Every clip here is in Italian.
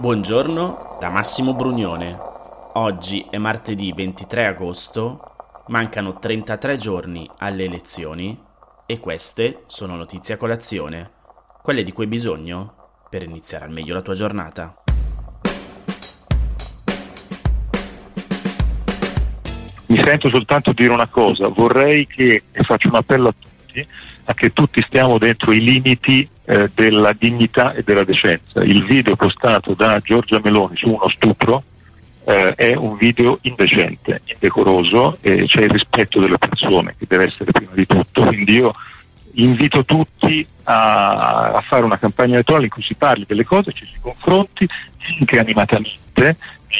Buongiorno da Massimo Brugnone. Oggi è martedì 23 agosto, mancano 33 giorni alle elezioni e queste sono notizie a colazione, quelle di cui hai bisogno per iniziare al meglio la tua giornata. Mi sento soltanto dire una cosa, vorrei che, e faccio un appello a tutti, a che tutti stiamo dentro i limiti eh, della dignità e della decenza. Il video postato da Giorgia Meloni su uno stupro eh, è un video indecente, indecoroso e c'è il rispetto delle persone che deve essere prima di tutto. Quindi io invito tutti a, a fare una campagna elettorale in cui si parli delle cose, ci si confronti anche animatamente,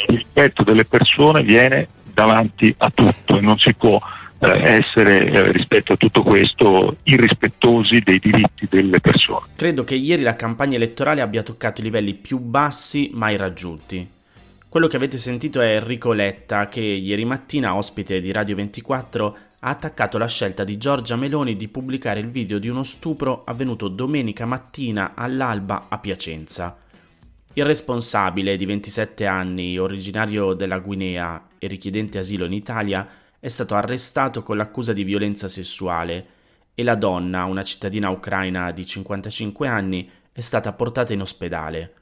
il rispetto delle persone viene davanti a tutto e non si può essere eh, rispetto a tutto questo irrispettosi dei diritti delle persone. Credo che ieri la campagna elettorale abbia toccato i livelli più bassi mai raggiunti. Quello che avete sentito è Enrico Letta che ieri mattina, ospite di Radio 24, ha attaccato la scelta di Giorgia Meloni di pubblicare il video di uno stupro avvenuto domenica mattina all'alba a Piacenza. Il responsabile di 27 anni, originario della Guinea e richiedente asilo in Italia, è stato arrestato con l'accusa di violenza sessuale e la donna, una cittadina ucraina di 55 anni, è stata portata in ospedale.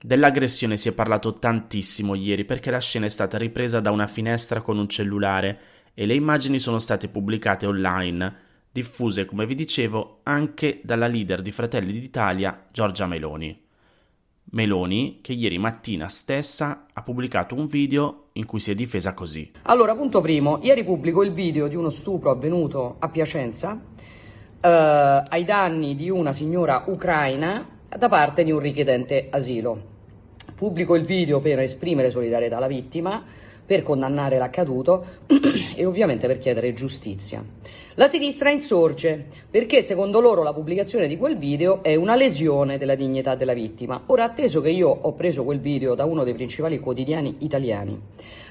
Dell'aggressione si è parlato tantissimo ieri perché la scena è stata ripresa da una finestra con un cellulare e le immagini sono state pubblicate online, diffuse, come vi dicevo, anche dalla leader di Fratelli d'Italia, Giorgia Meloni. Meloni, che ieri mattina stessa ha pubblicato un video in cui si è difesa così. Allora, punto primo, ieri pubblico il video di uno stupro avvenuto a Piacenza eh, ai danni di una signora ucraina da parte di un richiedente asilo. Pubblico il video per esprimere solidarietà alla vittima per condannare l'accaduto e ovviamente per chiedere giustizia. La sinistra insorge perché secondo loro la pubblicazione di quel video è una lesione della dignità della vittima. Ora, atteso che io ho preso quel video da uno dei principali quotidiani italiani,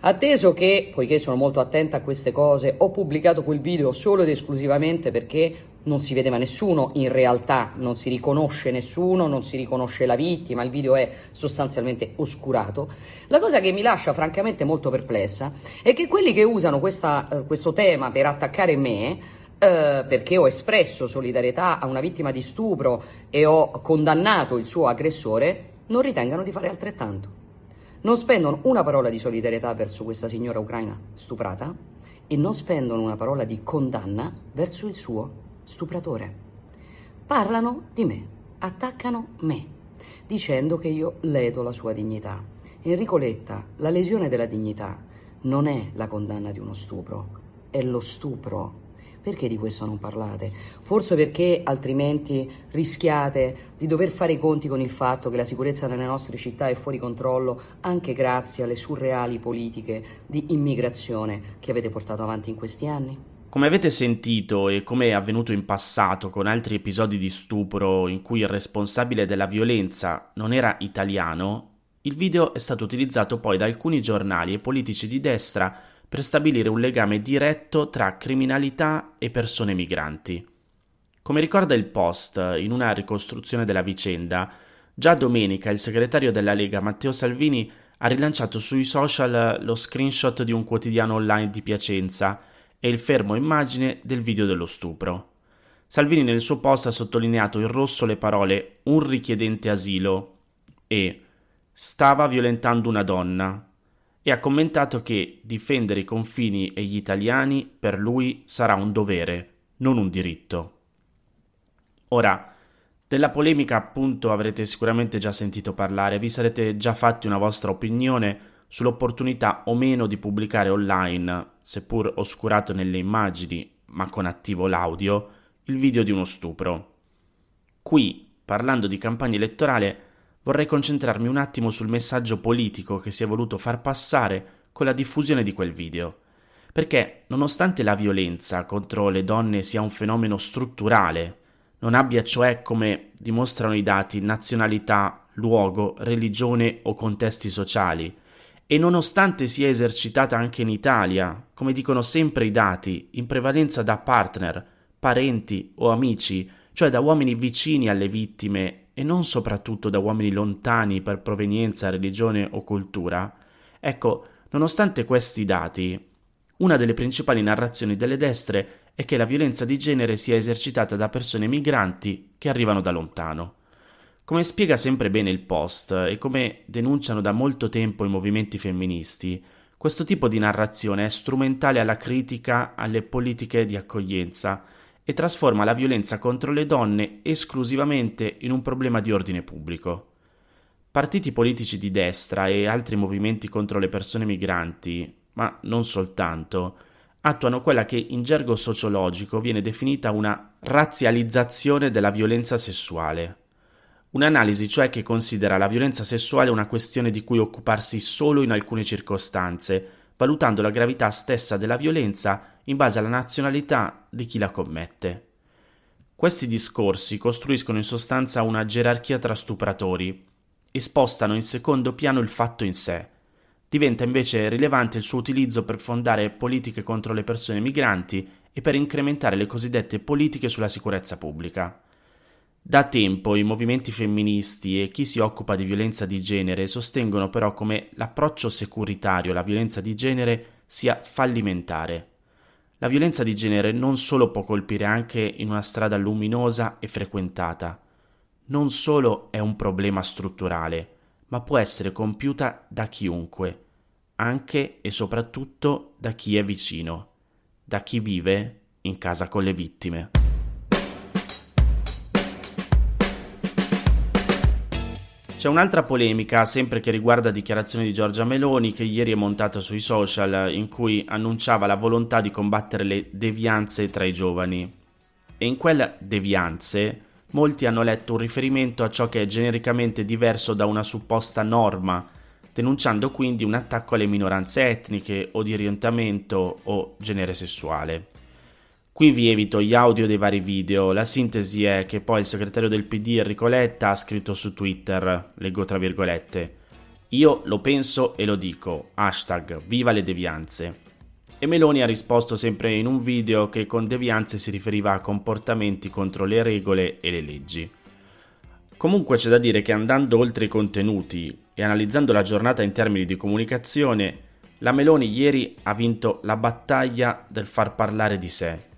atteso che, poiché sono molto attenta a queste cose, ho pubblicato quel video solo ed esclusivamente perché non si vedeva nessuno, in realtà non si riconosce nessuno, non si riconosce la vittima, il video è sostanzialmente oscurato. La cosa che mi lascia francamente molto perplessa è che quelli che usano questa, eh, questo tema per attaccare me, eh, perché ho espresso solidarietà a una vittima di stupro e ho condannato il suo aggressore, non ritengano di fare altrettanto. Non spendono una parola di solidarietà verso questa signora ucraina stuprata e non spendono una parola di condanna verso il suo stupratore. Parlano di me, attaccano me, dicendo che io ledo la sua dignità. Enrico Letta, la lesione della dignità non è la condanna di uno stupro, è lo stupro. Perché di questo non parlate? Forse perché altrimenti rischiate di dover fare i conti con il fatto che la sicurezza nelle nostre città è fuori controllo anche grazie alle surreali politiche di immigrazione che avete portato avanti in questi anni? Come avete sentito e come è avvenuto in passato con altri episodi di stupro in cui il responsabile della violenza non era italiano, il video è stato utilizzato poi da alcuni giornali e politici di destra per stabilire un legame diretto tra criminalità e persone migranti. Come ricorda il Post in una ricostruzione della vicenda, già domenica il segretario della Lega Matteo Salvini ha rilanciato sui social lo screenshot di un quotidiano online di Piacenza e il fermo immagine del video dello stupro. Salvini nel suo post ha sottolineato in rosso le parole un richiedente asilo e stava violentando una donna e ha commentato che difendere i confini e gli italiani per lui sarà un dovere, non un diritto. Ora, della polemica appunto avrete sicuramente già sentito parlare, vi sarete già fatti una vostra opinione sull'opportunità o meno di pubblicare online, seppur oscurato nelle immagini ma con attivo l'audio, il video di uno stupro. Qui, parlando di campagna elettorale, vorrei concentrarmi un attimo sul messaggio politico che si è voluto far passare con la diffusione di quel video. Perché, nonostante la violenza contro le donne sia un fenomeno strutturale, non abbia cioè, come dimostrano i dati, nazionalità, luogo, religione o contesti sociali, e nonostante sia esercitata anche in Italia, come dicono sempre i dati, in prevalenza da partner, parenti o amici, cioè da uomini vicini alle vittime e non soprattutto da uomini lontani per provenienza, religione o cultura, ecco, nonostante questi dati, una delle principali narrazioni delle destre è che la violenza di genere sia esercitata da persone migranti che arrivano da lontano. Come spiega sempre bene il post e come denunciano da molto tempo i movimenti femministi, questo tipo di narrazione è strumentale alla critica alle politiche di accoglienza e trasforma la violenza contro le donne esclusivamente in un problema di ordine pubblico. Partiti politici di destra e altri movimenti contro le persone migranti, ma non soltanto, attuano quella che in gergo sociologico viene definita una razzializzazione della violenza sessuale. Un'analisi cioè che considera la violenza sessuale una questione di cui occuparsi solo in alcune circostanze, valutando la gravità stessa della violenza in base alla nazionalità di chi la commette. Questi discorsi costruiscono in sostanza una gerarchia tra stupratori e spostano in secondo piano il fatto in sé. Diventa invece rilevante il suo utilizzo per fondare politiche contro le persone migranti e per incrementare le cosiddette politiche sulla sicurezza pubblica. Da tempo i movimenti femministi e chi si occupa di violenza di genere sostengono però come l'approccio securitario alla violenza di genere sia fallimentare. La violenza di genere non solo può colpire anche in una strada luminosa e frequentata, non solo è un problema strutturale, ma può essere compiuta da chiunque, anche e soprattutto da chi è vicino, da chi vive in casa con le vittime. C'è un'altra polemica, sempre che riguarda dichiarazioni di Giorgia Meloni, che ieri è montata sui social, in cui annunciava la volontà di combattere le devianze tra i giovani. E in quelle devianze molti hanno letto un riferimento a ciò che è genericamente diverso da una supposta norma, denunciando quindi un attacco alle minoranze etniche o di orientamento o genere sessuale. Qui vi evito gli audio dei vari video, la sintesi è che poi il segretario del PD Enrico Letta ha scritto su Twitter, leggo tra virgolette, io lo penso e lo dico, hashtag viva le devianze. E Meloni ha risposto sempre in un video che con devianze si riferiva a comportamenti contro le regole e le leggi. Comunque c'è da dire che andando oltre i contenuti e analizzando la giornata in termini di comunicazione, la Meloni ieri ha vinto la battaglia del far parlare di sé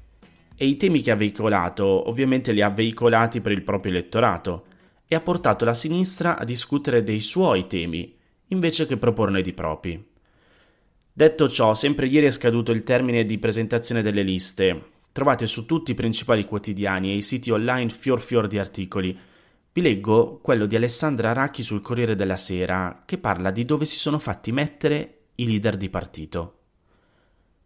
e i temi che ha veicolato ovviamente li ha veicolati per il proprio elettorato e ha portato la sinistra a discutere dei suoi temi invece che proporne di propri. Detto ciò, sempre ieri è scaduto il termine di presentazione delle liste. Trovate su tutti i principali quotidiani e i siti online fior fior di articoli. Vi leggo quello di Alessandra Racchi sul Corriere della Sera, che parla di dove si sono fatti mettere i leader di partito.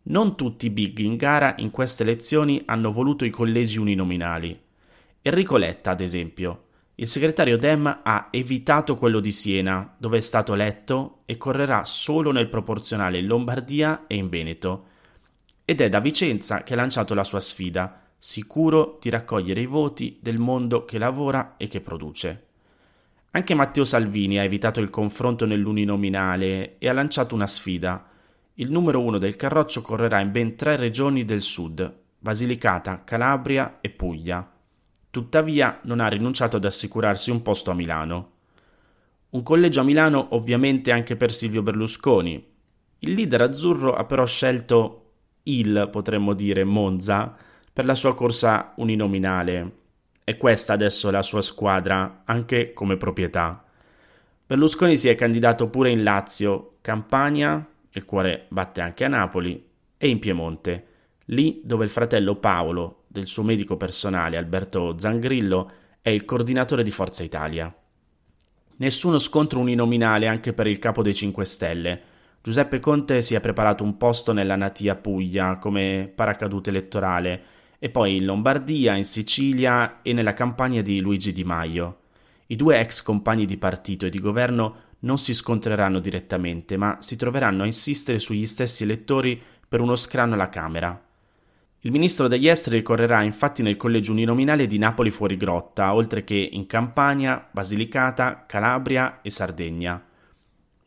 Non tutti i big in gara in queste elezioni hanno voluto i collegi uninominali. Enrico Letta, ad esempio. Il segretario Dem ha evitato quello di Siena, dove è stato eletto, e correrà solo nel proporzionale in Lombardia e in Veneto. Ed è da Vicenza che ha lanciato la sua sfida, sicuro di raccogliere i voti del mondo che lavora e che produce. Anche Matteo Salvini ha evitato il confronto nell'uninominale e ha lanciato una sfida il numero uno del Carroccio correrà in ben tre regioni del sud, Basilicata, Calabria e Puglia. Tuttavia non ha rinunciato ad assicurarsi un posto a Milano. Un collegio a Milano ovviamente anche per Silvio Berlusconi. Il leader azzurro ha però scelto il, potremmo dire, Monza per la sua corsa uninominale. E questa adesso è la sua squadra, anche come proprietà. Berlusconi si è candidato pure in Lazio, Campania, il cuore batte anche a Napoli, e in Piemonte, lì dove il fratello Paolo del suo medico personale Alberto Zangrillo è il coordinatore di Forza Italia. Nessuno scontro uninominale anche per il capo dei 5 Stelle. Giuseppe Conte si è preparato un posto nella natia Puglia come paracadute elettorale e poi in Lombardia, in Sicilia e nella campagna di Luigi Di Maio. I due ex compagni di partito e di governo non si scontreranno direttamente, ma si troveranno a insistere sugli stessi elettori per uno scranno alla Camera. Il ministro degli esteri ricorrerà infatti nel collegio uninominale di Napoli fuori grotta, oltre che in Campania, Basilicata, Calabria e Sardegna.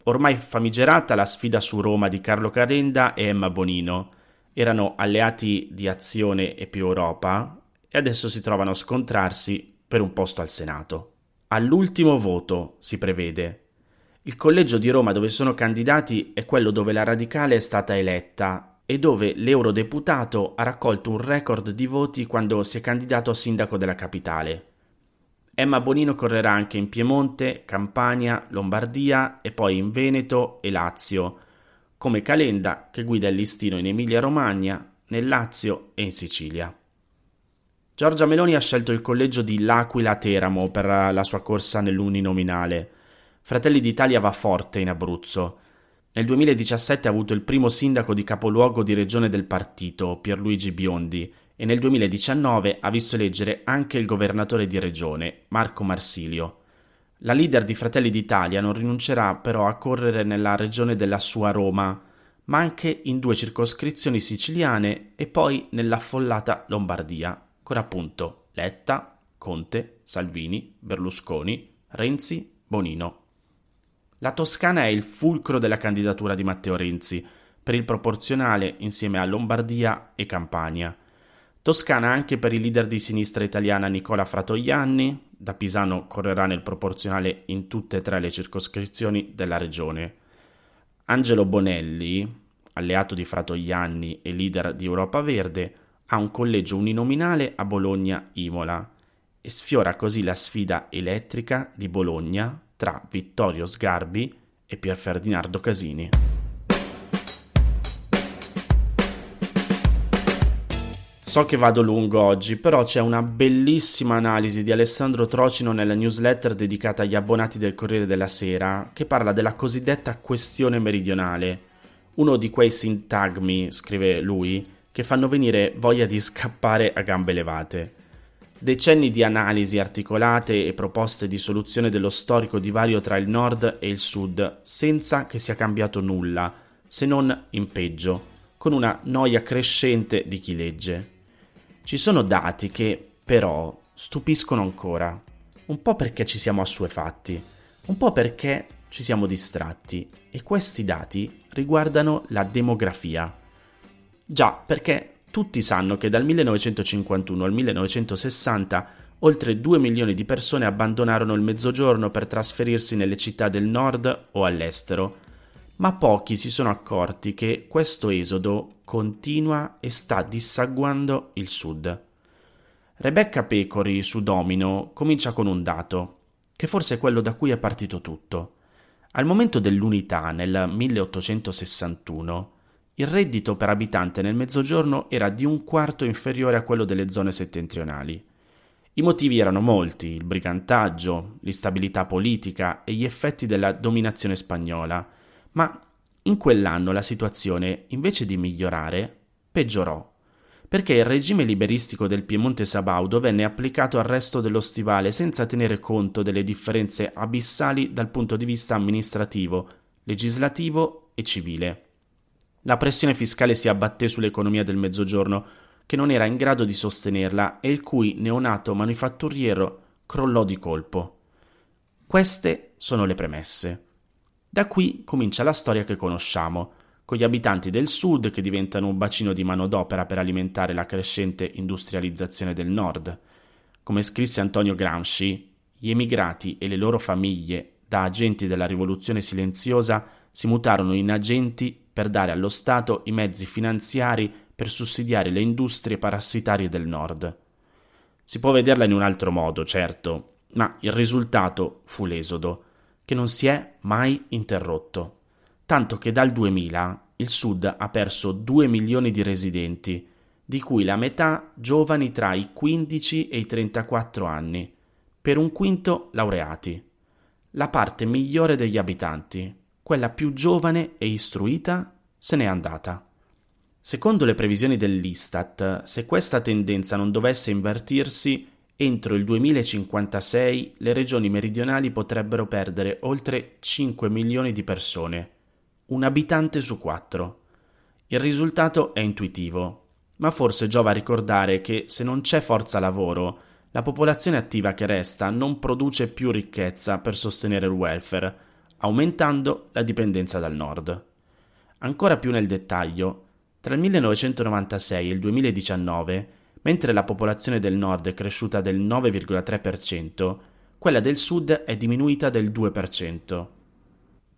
Ormai famigerata la sfida su Roma di Carlo Carenda e Emma Bonino. Erano alleati di Azione e più Europa e adesso si trovano a scontrarsi per un posto al Senato. all'ultimo voto, si prevede. Il collegio di Roma dove sono candidati è quello dove la radicale è stata eletta e dove l'eurodeputato ha raccolto un record di voti quando si è candidato a sindaco della capitale. Emma Bonino correrà anche in Piemonte, Campania, Lombardia e poi in Veneto e Lazio, come Calenda che guida il listino in Emilia-Romagna, nel Lazio e in Sicilia. Giorgia Meloni ha scelto il collegio di L'Aquila Teramo per la sua corsa nell'uninominale. Fratelli d'Italia va forte in Abruzzo. Nel 2017 ha avuto il primo sindaco di capoluogo di regione del partito, Pierluigi Biondi, e nel 2019 ha visto eleggere anche il governatore di regione, Marco Marsilio. La leader di Fratelli d'Italia non rinuncerà però a correre nella regione della sua Roma, ma anche in due circoscrizioni siciliane e poi nell'affollata Lombardia, con appunto Letta, Conte, Salvini, Berlusconi, Renzi, Bonino. La Toscana è il fulcro della candidatura di Matteo Renzi, per il proporzionale insieme a Lombardia e Campania. Toscana anche per il leader di sinistra italiana Nicola Fratoianni, da Pisano correrà nel proporzionale in tutte e tre le circoscrizioni della regione. Angelo Bonelli, alleato di Fratoianni e leader di Europa Verde, ha un collegio uninominale a Bologna-Imola e sfiora così la sfida elettrica di Bologna tra Vittorio Sgarbi e Pier Ferdinando Casini. So che vado lungo oggi, però c'è una bellissima analisi di Alessandro Trocino nella newsletter dedicata agli abbonati del Corriere della Sera, che parla della cosiddetta questione meridionale. Uno di quei sintagmi, scrive lui, che fanno venire voglia di scappare a gambe levate. Decenni di analisi articolate e proposte di soluzione dello storico divario tra il nord e il sud, senza che sia cambiato nulla, se non in peggio, con una noia crescente di chi legge. Ci sono dati che, però, stupiscono ancora, un po' perché ci siamo assuefatti, un po' perché ci siamo distratti, e questi dati riguardano la demografia. Già, perché tutti sanno che dal 1951 al 1960 oltre 2 milioni di persone abbandonarono il mezzogiorno per trasferirsi nelle città del nord o all'estero, ma pochi si sono accorti che questo esodo continua e sta dissaguando il sud. Rebecca Pecori su Domino comincia con un dato, che forse è quello da cui è partito tutto. Al momento dell'unità, nel 1861, il reddito per abitante nel mezzogiorno era di un quarto inferiore a quello delle zone settentrionali. I motivi erano molti, il brigantaggio, l'instabilità politica e gli effetti della dominazione spagnola, ma in quell'anno la situazione, invece di migliorare, peggiorò, perché il regime liberistico del Piemonte Sabaudo venne applicato al resto dello stivale senza tenere conto delle differenze abissali dal punto di vista amministrativo, legislativo e civile. La pressione fiscale si abbatté sull'economia del Mezzogiorno, che non era in grado di sostenerla e il cui neonato manifatturiero crollò di colpo. Queste sono le premesse. Da qui comincia la storia che conosciamo, con gli abitanti del sud che diventano un bacino di manodopera per alimentare la crescente industrializzazione del nord. Come scrisse Antonio Gramsci, gli emigrati e le loro famiglie, da agenti della rivoluzione silenziosa, si mutarono in agenti per dare allo Stato i mezzi finanziari per sussidiare le industrie parassitarie del nord. Si può vederla in un altro modo, certo, ma il risultato fu l'esodo che non si è mai interrotto, tanto che dal 2000 il Sud ha perso 2 milioni di residenti, di cui la metà giovani tra i 15 e i 34 anni, per un quinto laureati. La parte migliore degli abitanti, quella più giovane e istruita, se n'è andata. Secondo le previsioni dell'Istat, se questa tendenza non dovesse invertirsi, Entro il 2056 le regioni meridionali potrebbero perdere oltre 5 milioni di persone, un abitante su quattro. Il risultato è intuitivo, ma forse giova ricordare che se non c'è forza lavoro, la popolazione attiva che resta non produce più ricchezza per sostenere il welfare, aumentando la dipendenza dal nord. Ancora più nel dettaglio, tra il 1996 e il 2019 Mentre la popolazione del nord è cresciuta del 9,3%, quella del sud è diminuita del 2%.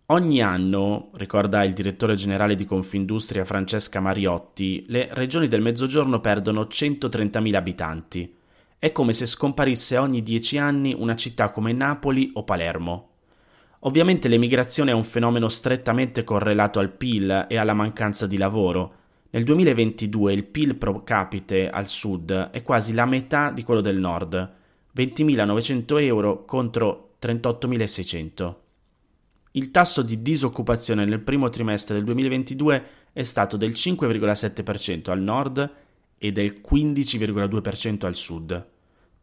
Ogni anno, ricorda il direttore generale di Confindustria Francesca Mariotti, le regioni del Mezzogiorno perdono 130.000 abitanti. È come se scomparisse ogni dieci anni una città come Napoli o Palermo. Ovviamente l'emigrazione è un fenomeno strettamente correlato al PIL e alla mancanza di lavoro. Nel 2022 il PIL pro capite al sud è quasi la metà di quello del nord, 20.900 euro contro 38.600. Il tasso di disoccupazione nel primo trimestre del 2022 è stato del 5,7% al nord e del 15,2% al sud.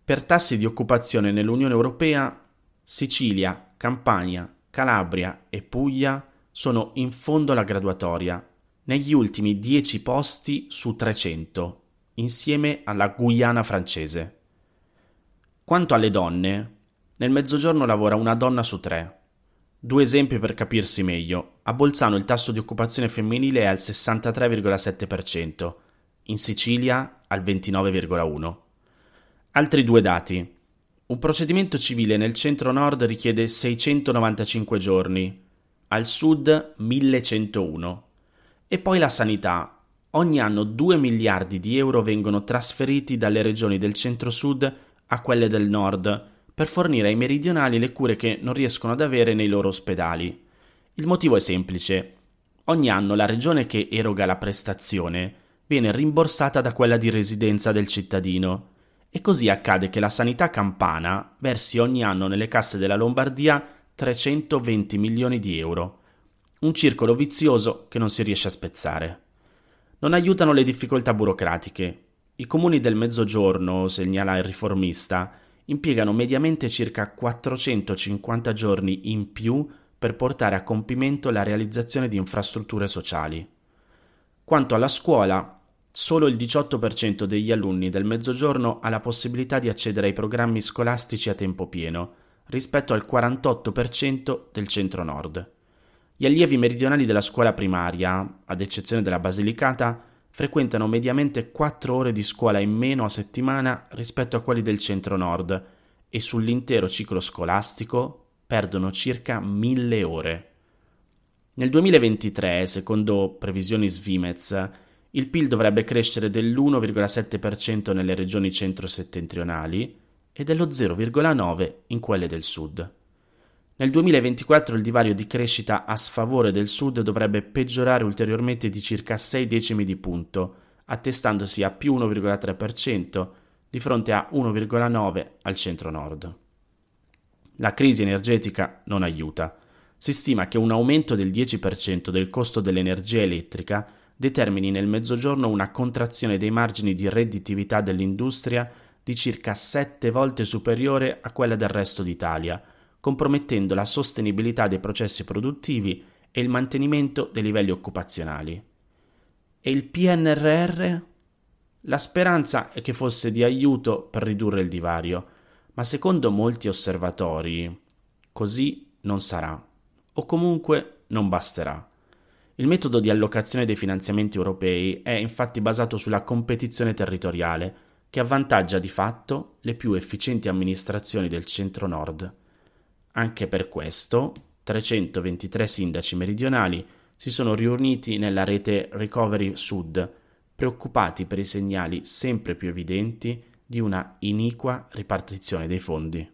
Per tassi di occupazione nell'Unione Europea, Sicilia, Campania, Calabria e Puglia sono in fondo alla graduatoria, negli ultimi 10 posti su 300, insieme alla Guyana francese. Quanto alle donne, nel mezzogiorno lavora una donna su tre. Due esempi per capirsi meglio. A Bolzano il tasso di occupazione femminile è al 63,7%, in Sicilia al 29,1%. Altri due dati. Un procedimento civile nel centro-nord richiede 695 giorni, al sud 1101. E poi la sanità. Ogni anno 2 miliardi di euro vengono trasferiti dalle regioni del centro-sud a quelle del nord per fornire ai meridionali le cure che non riescono ad avere nei loro ospedali. Il motivo è semplice. Ogni anno la regione che eroga la prestazione viene rimborsata da quella di residenza del cittadino e così accade che la sanità campana versi ogni anno nelle casse della Lombardia 320 milioni di euro. Un circolo vizioso che non si riesce a spezzare. Non aiutano le difficoltà burocratiche. I comuni del mezzogiorno, segnala il riformista, impiegano mediamente circa 450 giorni in più per portare a compimento la realizzazione di infrastrutture sociali. Quanto alla scuola, solo il 18% degli alunni del mezzogiorno ha la possibilità di accedere ai programmi scolastici a tempo pieno, rispetto al 48% del centro-nord. Gli allievi meridionali della scuola primaria, ad eccezione della Basilicata, frequentano mediamente 4 ore di scuola in meno a settimana rispetto a quelli del centro-nord e sull'intero ciclo scolastico perdono circa 1000 ore. Nel 2023, secondo previsioni Svimez, il PIL dovrebbe crescere dell'1,7% nelle regioni centro-settentrionali e dello 0,9% in quelle del sud. Nel 2024 il divario di crescita a sfavore del sud dovrebbe peggiorare ulteriormente di circa 6 decimi di punto, attestandosi a più 1,3% di fronte a 1,9% al centro-nord. La crisi energetica non aiuta. Si stima che un aumento del 10% del costo dell'energia elettrica determini nel mezzogiorno una contrazione dei margini di redditività dell'industria di circa 7 volte superiore a quella del resto d'Italia, compromettendo la sostenibilità dei processi produttivi e il mantenimento dei livelli occupazionali. E il PNRR? La speranza è che fosse di aiuto per ridurre il divario, ma secondo molti osservatori così non sarà, o comunque non basterà. Il metodo di allocazione dei finanziamenti europei è infatti basato sulla competizione territoriale, che avvantaggia di fatto le più efficienti amministrazioni del centro-nord. Anche per questo, 323 sindaci meridionali si sono riuniti nella rete Recovery Sud, preoccupati per i segnali sempre più evidenti di una iniqua ripartizione dei fondi.